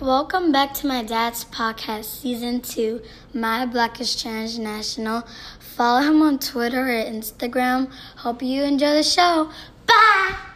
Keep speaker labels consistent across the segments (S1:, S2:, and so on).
S1: Welcome back to my dad's podcast, season two, My Black is Transnational. Follow him on Twitter or Instagram. Hope you enjoy the show. Bye!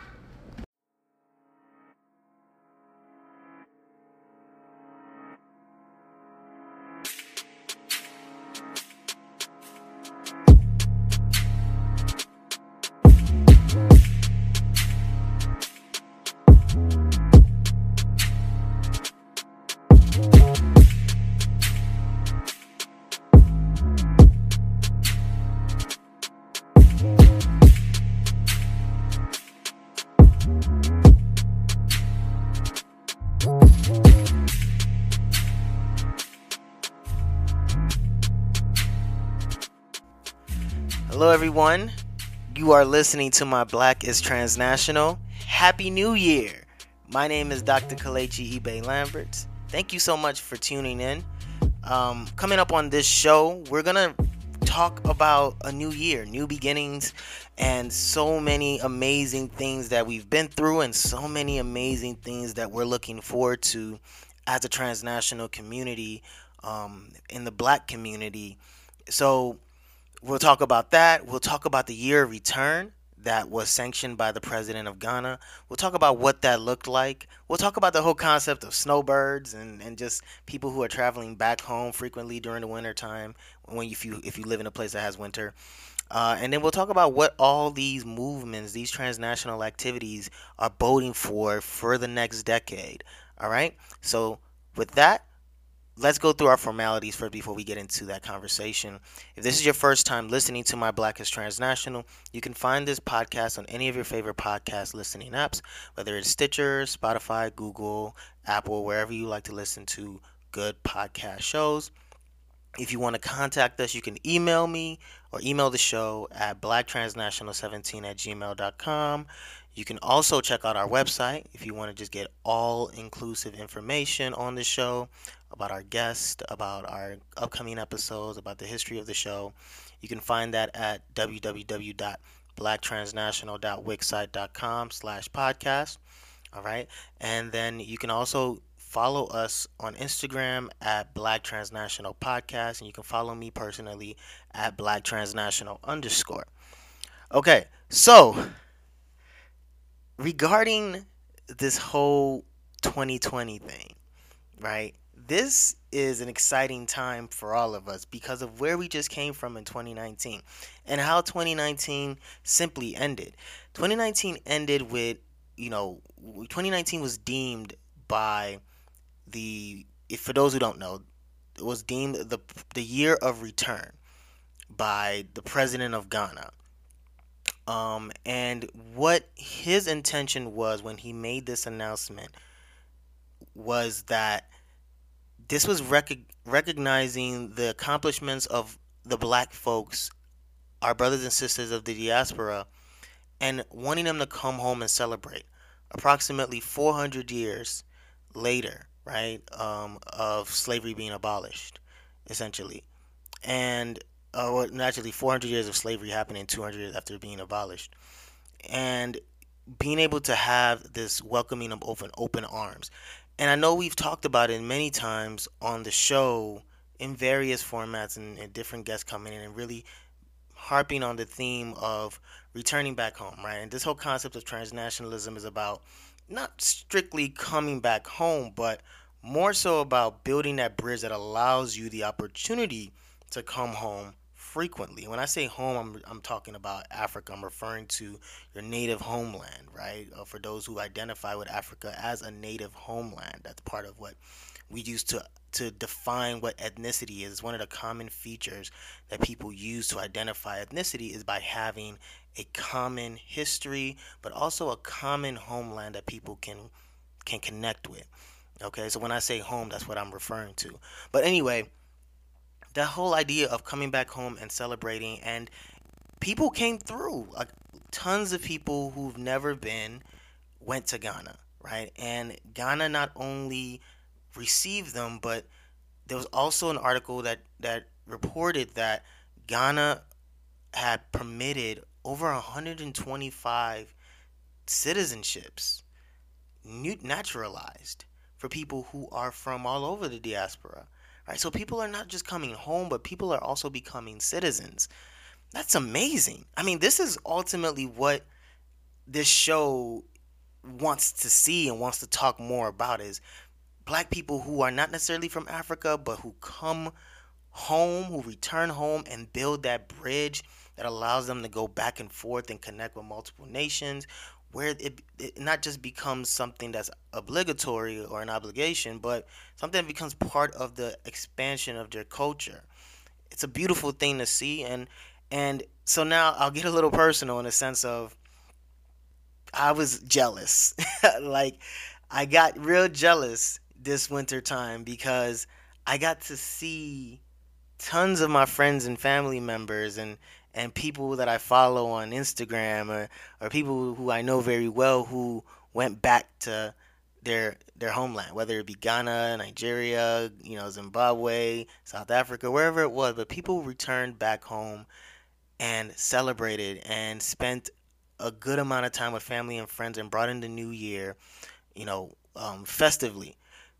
S2: Hello, everyone. You are listening to my Black is Transnational. Happy New Year. My name is Dr. Kalechi Ibe Lambert. Thank you so much for tuning in. Um, coming up on this show, we're going to talk about a new year, new beginnings, and so many amazing things that we've been through, and so many amazing things that we're looking forward to as a transnational community um, in the black community. So, We'll talk about that. We'll talk about the year of return that was sanctioned by the president of Ghana. We'll talk about what that looked like. We'll talk about the whole concept of snowbirds and, and just people who are traveling back home frequently during the winter time when if you if you live in a place that has winter. Uh, and then we'll talk about what all these movements, these transnational activities are boding for for the next decade. All right. So with that, let's go through our formalities first before we get into that conversation. If this is your first time listening to my Black is Transnational, you can find this podcast on any of your favorite podcast listening apps, whether it's Stitcher, Spotify, Google, Apple, wherever you like to listen to good podcast shows. If you want to contact us, you can email me or email the show at blacktransnational17 at gmail.com. You can also check out our website if you want to just get all inclusive information on the show, about our guests, about our upcoming episodes, about the history of the show. You can find that at www.blacktransnational.wixsite.com slash podcast. All right. And then you can also follow us on Instagram at Black Transnational Podcast. And you can follow me personally at Black Transnational underscore. Okay. So regarding this whole 2020 thing, right? This is an exciting time for all of us because of where we just came from in 2019 and how 2019 simply ended. 2019 ended with, you know, 2019 was deemed by the for those who don't know, it was deemed the the year of return by the president of Ghana um, and what his intention was when he made this announcement was that this was rec- recognizing the accomplishments of the black folks, our brothers and sisters of the diaspora, and wanting them to come home and celebrate. Approximately 400 years later, right, um, of slavery being abolished, essentially. And uh, well, naturally 400 years of slavery happening 200 years after being abolished and being able to have this welcoming of open open arms and i know we've talked about it many times on the show in various formats and, and different guests coming in and really harping on the theme of returning back home right? And this whole concept of transnationalism is about not strictly coming back home but more so about building that bridge that allows you the opportunity to come home frequently. When I say home, I'm, I'm talking about Africa. I'm referring to your native homeland, right? Uh, for those who identify with Africa as a native homeland, that's part of what we use to to define what ethnicity is. One of the common features that people use to identify ethnicity is by having a common history, but also a common homeland that people can can connect with. Okay, so when I say home, that's what I'm referring to. But anyway the whole idea of coming back home and celebrating and people came through like tons of people who've never been went to ghana right and ghana not only received them but there was also an article that that reported that ghana had permitted over 125 citizenships naturalized for people who are from all over the diaspora. Right? So people are not just coming home, but people are also becoming citizens. That's amazing. I mean, this is ultimately what this show wants to see and wants to talk more about is black people who are not necessarily from Africa, but who come home, who return home and build that bridge that allows them to go back and forth and connect with multiple nations, where it, it not just becomes something that's obligatory or an obligation, but something that becomes part of the expansion of their culture. It's a beautiful thing to see, and and so now I'll get a little personal in the sense of I was jealous, like I got real jealous this winter time because I got to see tons of my friends and family members and and people that I follow on Instagram or, or people who I know very well who went back to their their homeland, whether it be Ghana, Nigeria, you know, Zimbabwe, South Africa, wherever it was, but people returned back home and celebrated and spent a good amount of time with family and friends and brought in the new year, you know, um, festively.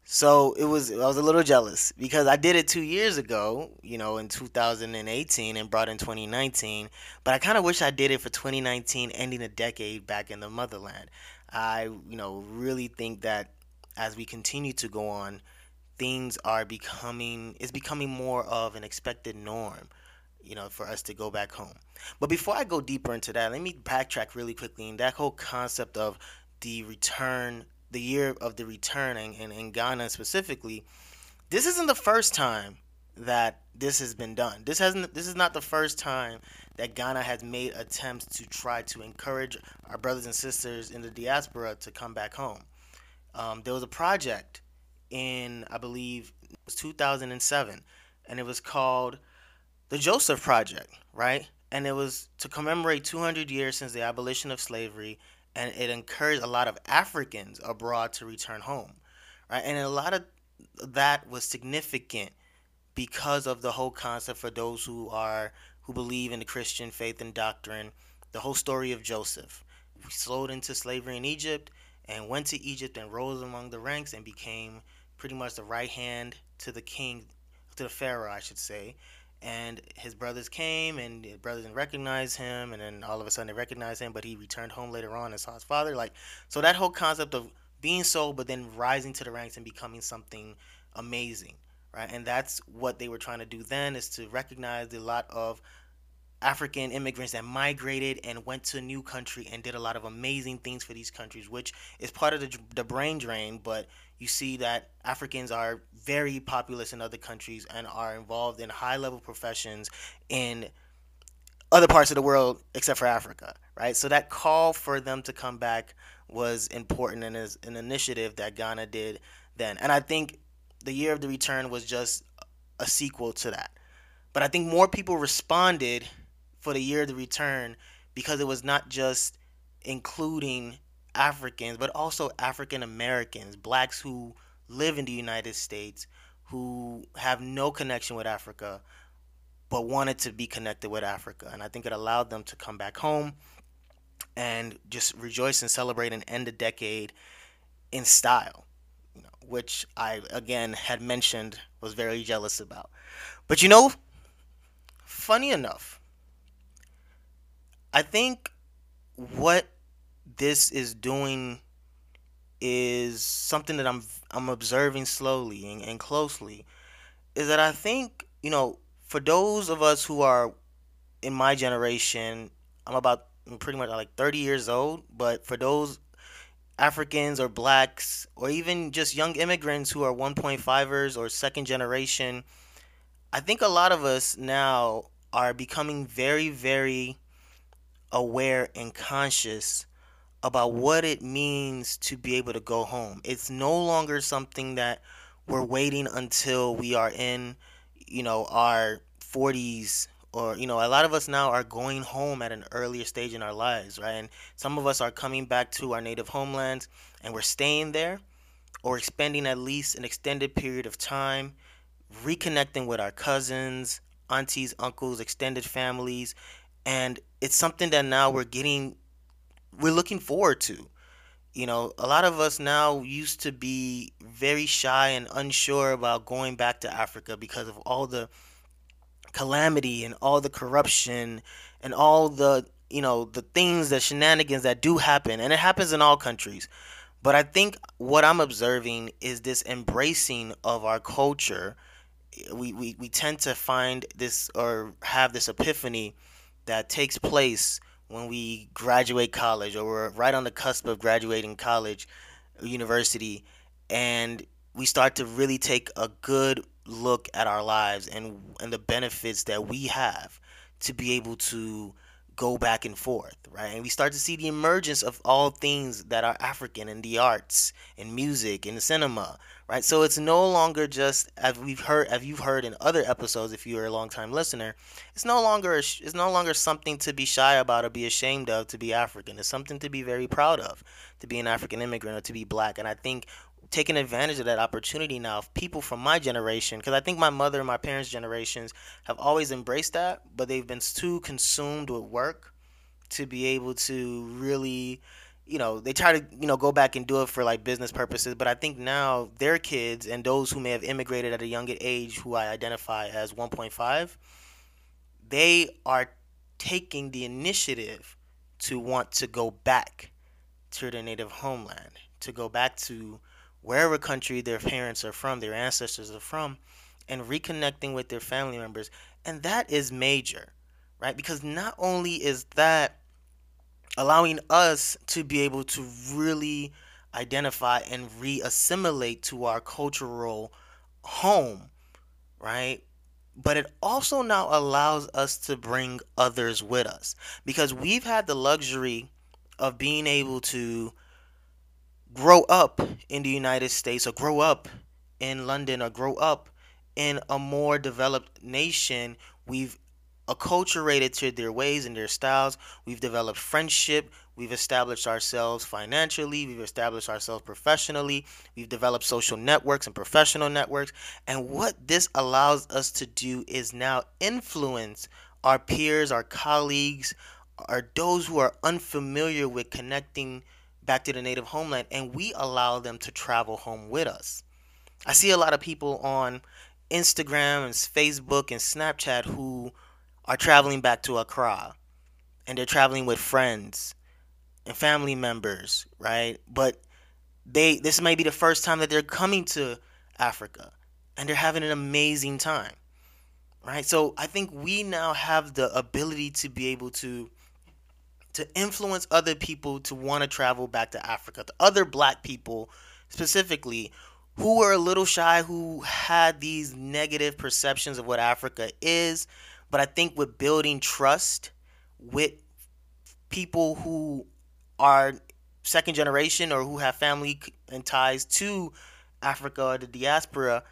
S2: So it was I was a little jealous because I did it two years ago, you know, in 2018 and brought in 2019. But I kind of wish I did it for 2019, ending a decade back in the motherland. I, you know, really think that as we continue to go on, things are becoming it's becoming more of an expected norm, you know, for us to go back home. But before I go deeper into that, let me backtrack really quickly and that whole concept of the return the year of the return and in, in Ghana specifically, this isn't the first time that this has been done. This hasn't this is not the first time that Ghana has made attempts to try to encourage our brothers and sisters in the diaspora to come back home. Um, there was a project in I believe it was 2007 and it was called the Joseph Project, right? And it was to commemorate 200 years since the abolition of slavery and it encouraged a lot of Africans abroad to return home, right? And a lot of that was significant because of the whole concept for those who are who believe in the Christian faith and doctrine, the whole story of Joseph. He sold into slavery in Egypt and went to Egypt and rose among the ranks and became pretty much the right hand to the king, to the pharaoh, I should say and his brothers came and his brothers didn't recognize him and then all of a sudden they recognized him but he returned home later on and saw his father. Like so that whole concept of being sold but then rising to the ranks and becoming something amazing right? And that's what they were trying to do then is to recognize a lot of African immigrants that migrated and went to a new country and did a lot of amazing things for these countries, which is part of the, the brain drain. But you see that Africans are very populous in other countries and are involved in high level professions in other parts of the world except for Africa, right? So that call for them to come back was important and is an initiative that Ghana did then. And I think the year of the return was just a sequel to that. But I think more people responded for the year of the return because it was not just including Africans, but also African Americans, blacks who live in the United States, who have no connection with Africa, but wanted to be connected with Africa. And I think it allowed them to come back home and just rejoice and celebrate and end the decade in style, you know, which I, again, had mentioned was very jealous about. But you know, funny enough, I think what this is doing is something that I'm I'm observing slowly and, and closely is that I think, you know, for those of us who are in my generation, I'm about I'm pretty much like 30 years old, but for those Africans or blacks or even just young immigrants who are 1.5ers or second generation, I think a lot of us now are becoming very, very aware and conscious about what it means to be able to go home. It's no longer something that we're waiting until we are in, you know, our 40s or you know, a lot of us now are going home at an earlier stage in our lives, right? And some of us are coming back to our native homelands and we're staying there or spending at least an extended period of time reconnecting with our cousins, aunties, uncles, extended families, and it's something that now we're getting we're looking forward to. You know, a lot of us now used to be very shy and unsure about going back to Africa because of all the calamity and all the corruption and all the you know the things the shenanigans that do happen and it happens in all countries. But i think what i'm observing is this embracing of our culture. We, we, we tend to find this or have this epiphany that takes place when we graduate college or we're right on the cusp of graduating college university and we start to really take a good look at our lives and and the benefits that we have to be able to go back and forth, right? And we start to see the emergence of all things that are African in the arts, in music, in the cinema, right? So it's no longer just as we've heard, as you've heard in other episodes, if you're a long-time listener, it's no longer it's no longer something to be shy about or be ashamed of to be African. It's something to be very proud of to be an African immigrant or to be black. And I think taking advantage of that opportunity now of people from my generation because i think my mother and my parents generations have always embraced that but they've been too consumed with work to be able to really you know they try to you know go back and do it for like business purposes but i think now their kids and those who may have immigrated at a younger age who i identify as 1.5 they are taking the initiative to want to go back to their native homeland to go back to wherever country their parents are from, their ancestors are from, and reconnecting with their family members. And that is major, right? Because not only is that allowing us to be able to really identify and re-assimilate to our cultural home, right? But it also now allows us to bring others with us because we've had the luxury of being able to grow up in the United States or grow up in London or grow up in a more developed nation, we've acculturated to their ways and their styles. We've developed friendship. We've established ourselves financially. We've established ourselves professionally. We've developed social networks and professional networks. And what this allows us to do is now influence our peers, our colleagues, or those who are unfamiliar with connecting back to the native homeland and we allow them to travel home with us. I see a lot of people on Instagram and Facebook and Snapchat who are traveling back to Accra and they're traveling with friends and family members, right? But they this may be the first time that they're coming to Africa and they're having an amazing time. Right? So I think we now have the ability to be able to to influence other people to want to travel back to Africa, to other black people specifically who were a little shy, who had these negative perceptions of what Africa is. But I think with building trust with people who are second generation or who have family and ties to Africa or the diaspora,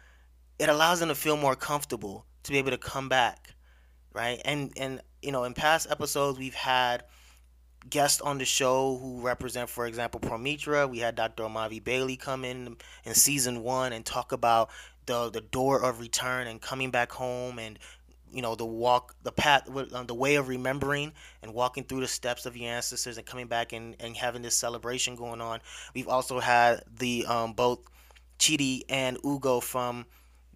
S2: it allows them to feel more comfortable to be able to come back, right? And and you know, in past episodes we've had guests on the show who represent, for example, Promitra. We had Dr. Omavi Bailey come in in season one and talk about the the door of return and coming back home and you know the walk the path uh, the way of remembering and walking through the steps of your ancestors and coming back and, and having this celebration going on we've also had the um, both chidi and ugo from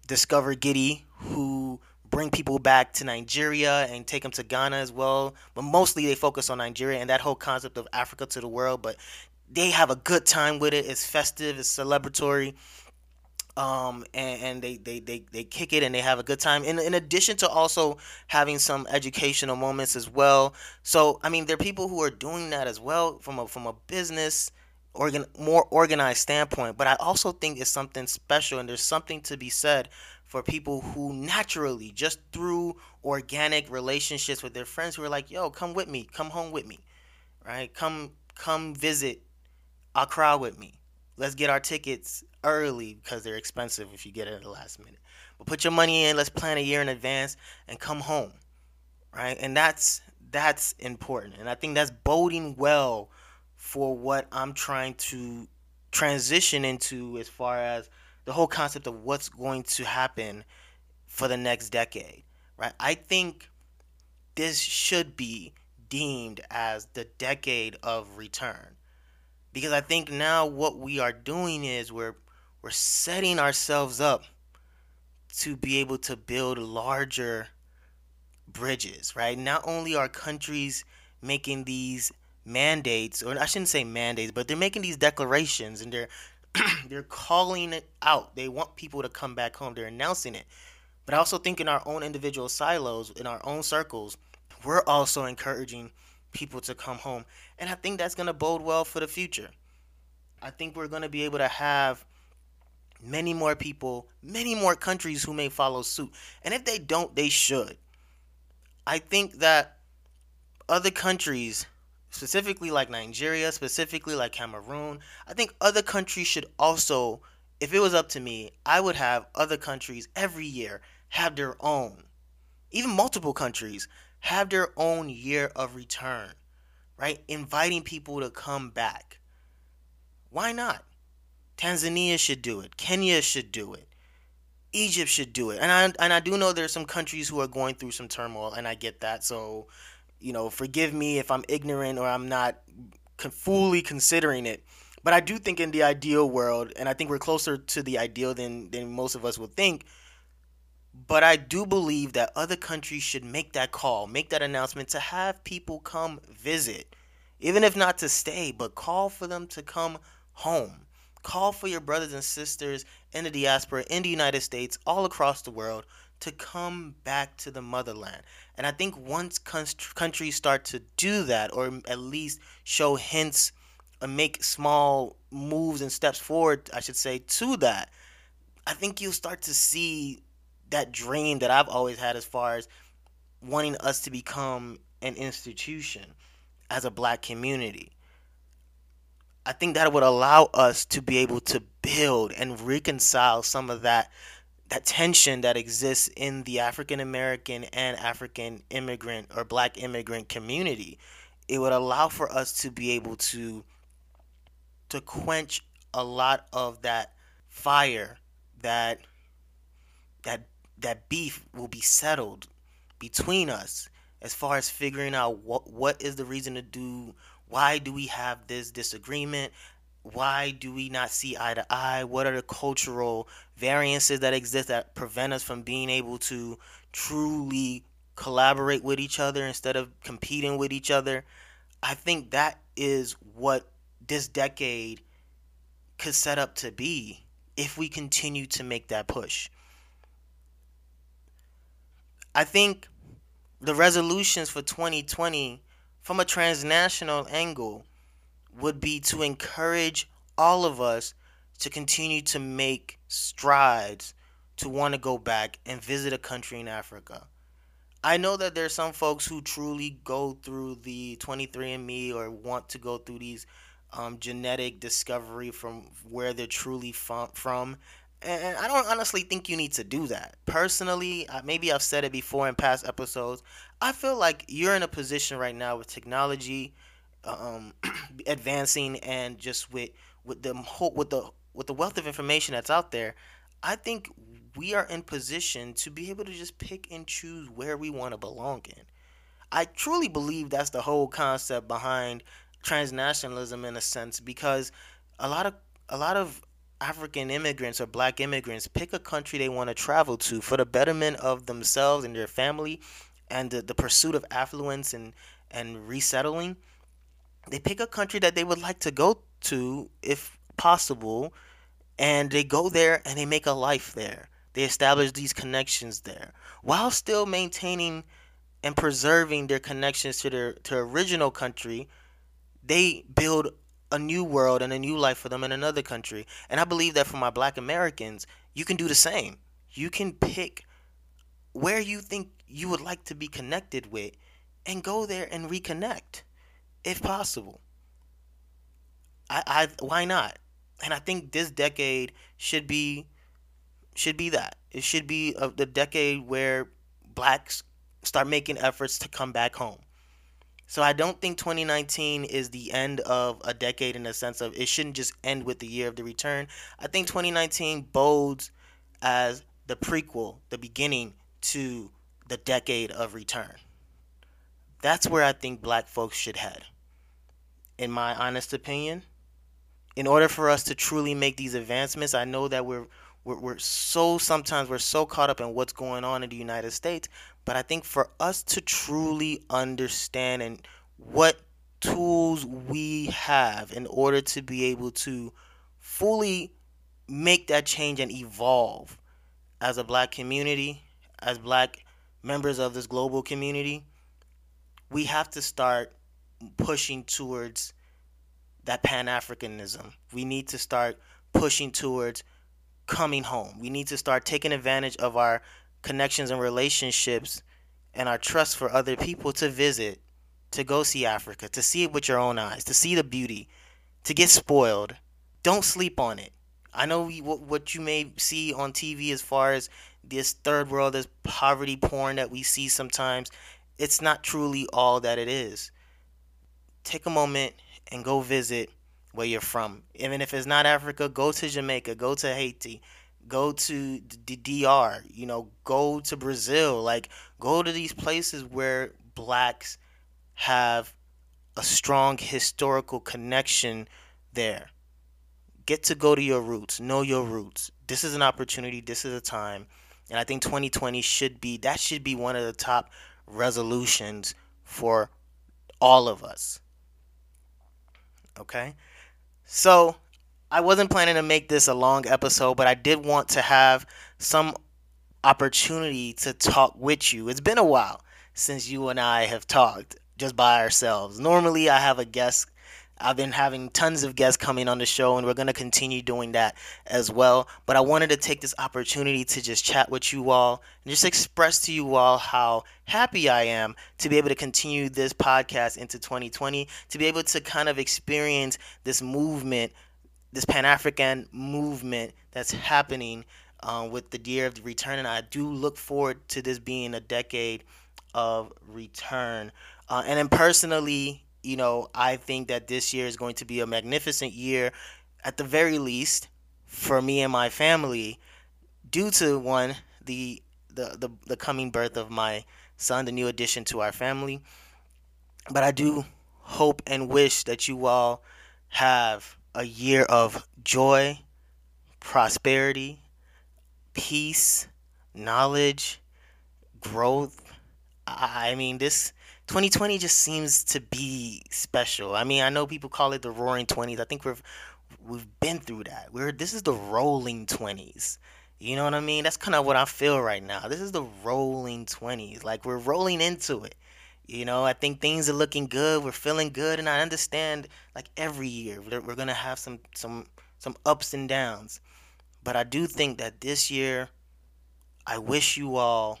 S2: discover giddy who bring people back to Nigeria and take them to Ghana as well. But mostly they focus on Nigeria and that whole concept of Africa to the world. But they have a good time with it. It's festive, it's celebratory. Um, and, and they, they, they, they kick it and they have a good time. In, in addition to also having some educational moments as well. So, I mean, there are people who are doing that as well from a, from a business organ, more organized standpoint. But I also think it's something special and there's something to be said for people who naturally, just through organic relationships with their friends, who are like, "Yo, come with me, come home with me, right? Come, come visit Accra with me. Let's get our tickets early because they're expensive if you get it at the last minute. But put your money in. Let's plan a year in advance and come home, right? And that's that's important, and I think that's boding well for what I'm trying to transition into as far as the whole concept of what's going to happen for the next decade, right? I think this should be deemed as the decade of return, because I think now what we are doing is we're we're setting ourselves up to be able to build larger bridges, right? Not only are countries making these mandates, or I shouldn't say mandates, but they're making these declarations and they're they're calling it out. They want people to come back home. They're announcing it. But I also think in our own individual silos, in our own circles, we're also encouraging people to come home. And I think that's going to bode well for the future. I think we're going to be able to have many more people, many more countries who may follow suit. And if they don't, they should. I think that other countries, specifically like Nigeria, specifically like Cameroon, I think other countries should also, if it was up to me, I would have other countries every year have their own, even multiple countries have their own year of return, right? Inviting people to come back. Why not? Tanzania should do it. Kenya should do it. Egypt should do it. And I and I do know there's some countries who are going through some turmoil and I get that. So, you know, forgive me if I'm ignorant or I'm not fully considering it. But I do think in the ideal world, and I think we're closer to the ideal than than most of us would think. But I do believe that other countries should make that call, make that announcement to have people come visit, even if not to stay, but call for them to come home Call for your brothers and sisters in the diaspora, in the United States, all across the world, to come back to the motherland. And I think once countries start to do that, or at least show hints and make small moves and steps forward, I should say, to that, I think you'll start to see that dream that I've always had as far as wanting us to become an institution as a black community. I think that would allow us to be able to build and reconcile some of that that tension that exists in the African American and African immigrant or black immigrant community. It would allow for us to be able to to quench a lot of that fire that that that beef will be settled between us as far as figuring out what what is the reason to do why do we have this disagreement? Why do we not see eye to eye? What are the cultural variances that exist that prevent us from being able to truly collaborate with each other instead of competing with each other? I think that is what this decade could set up to be if we continue to make that push. I think the resolutions for 2020 from a transnational angle would be to encourage all of us to continue to make strides to want to go back and visit a country in Africa. I know that there's some folks who truly go through the 23andMe or want to go through these um, genetic discovery from where they're truly from. And I don't honestly think you need to do that. Personally, maybe I've said it before in past episodes. I feel like you're in a position right now with technology um, advancing and just with with the whole, with the with the wealth of information that's out there. I think we are in position to be able to just pick and choose where we want to belong in. I truly believe that's the whole concept behind transnationalism in a sense because a lot of a lot of African immigrants or black immigrants pick a country they want to travel to for the betterment of themselves and their family and the, the pursuit of affluence and, and resettling. They pick a country that they would like to go to if possible and they go there and they make a life there. They establish these connections there while still maintaining and preserving their connections to their to original country. They build a new world and a new life for them in another country. And I believe that for my black Americans, you can do the same. You can pick where you think you would like to be connected with and go there and reconnect if possible. I, I why not? And I think this decade should be should be that. It should be of the decade where blacks start making efforts to come back home. So I don't think 2019 is the end of a decade in the sense of it shouldn't just end with the year of the return. I think 2019 bodes as the prequel, the beginning to the decade of return. That's where I think black folks should head. In my honest opinion, in order for us to truly make these advancements, I know that we're we're, we're so sometimes we're so caught up in what's going on in the United States, but I think for us to truly understand and what tools we have in order to be able to fully make that change and evolve as a black community, as black members of this global community, we have to start pushing towards that Pan Africanism. We need to start pushing towards coming home. We need to start taking advantage of our connections and relationships and our trust for other people to visit, to go see Africa, to see it with your own eyes, to see the beauty, to get spoiled. Don't sleep on it. I know what, you may see on TV as far as this third world, this poverty porn that we see sometimes. It's not truly all that it is. Take a moment and go visit where you're from. Even if it's not Africa, go to Jamaica, go to Haiti, go to the DR, you know, go to Brazil. Like, go to these places where blacks have a strong historical connection there. Get to go to your roots, know your roots. This is an opportunity, this is a time. And I think 2020 should be that should be one of the top resolutions for all of us. Okay? So, I wasn't planning to make this a long episode, but I did want to have some opportunity to talk with you. It's been a while since you and I have talked just by ourselves. Normally, I have a guest I've been having tons of guests coming on the show, and we're going to continue doing that as well. But I wanted to take this opportunity to just chat with you all and just express to you all how happy I am to be able to continue this podcast into 2020, to be able to kind of experience this movement, this Pan African movement that's happening uh, with the year of the return. And I do look forward to this being a decade of return. Uh, and then personally, you know, I think that this year is going to be a magnificent year, at the very least, for me and my family, due to one the the the, the coming birth of my son, the new addition to our family. But I do hope and wish that you all have a year of joy, prosperity, peace, knowledge, growth. I mean, this 2020 just seems to be special. I mean, I know people call it the roaring 20s. I think we've we've been through that. We're this is the rolling 20s. You know what I mean? That's kind of what I feel right now. This is the rolling 20s. Like we're rolling into it. You know, I think things are looking good. We're feeling good and I understand like every year we're, we're going to have some some some ups and downs. But I do think that this year I wish you all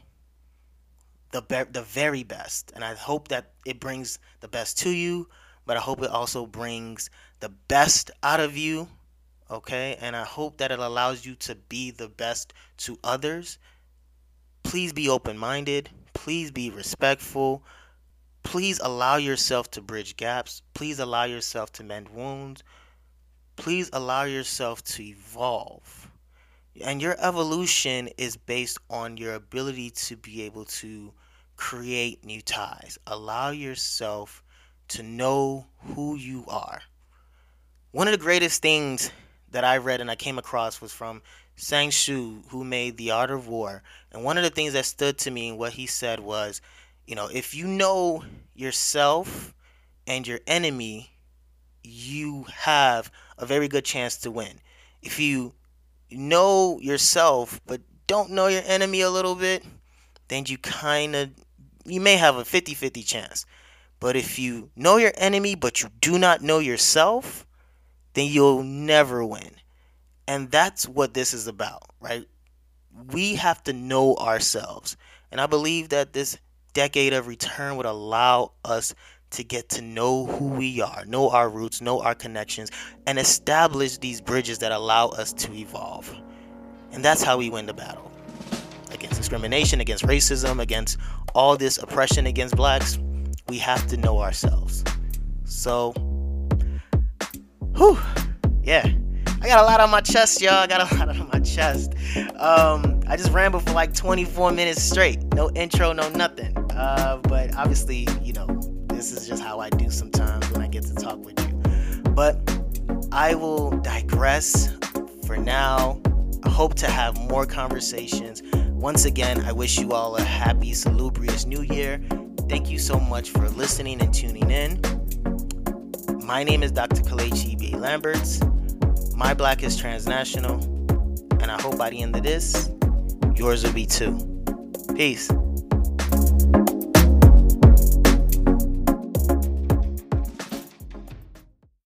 S2: the be- the very best, and I hope that it brings the best to you. But I hope it also brings the best out of you, okay? And I hope that it allows you to be the best to others. Please be open minded. Please be respectful. Please allow yourself to bridge gaps. Please allow yourself to mend wounds. Please allow yourself to evolve. And your evolution is based on your ability to be able to create new ties. Allow yourself to know who you are. One of the greatest things that I read and I came across was from Sun Tzu, who made The Art of War. And one of the things that stood to me and what he said was, you know, if you know yourself and your enemy, you have a very good chance to win. If you know yourself but don't know your enemy a little bit, then you kind of you may have a 50-50 chance. But if you know your enemy but you do not know yourself, then you'll never win. And that's what this is about, right? We have to know ourselves. And I believe that this decade of return would allow us to get to know who we are, know our roots, know our connections, and establish these bridges that allow us to evolve. And that's how we win the battle against discrimination, against racism, against all this oppression against blacks. We have to know ourselves. So, whew, yeah. I got a lot on my chest, y'all. I got a lot on my chest. Um, I just rambled for like 24 minutes straight. No intro, no nothing. Uh, but obviously, you know, this is just how I do sometimes when I get to talk with you. But I will digress for now. I hope to have more conversations. Once again, I wish you all a happy, salubrious new year. Thank you so much for listening and tuning in. My name is Dr. Kalechi B. Lamberts. My black is transnational. And I hope by the end of this, yours will be too. Peace.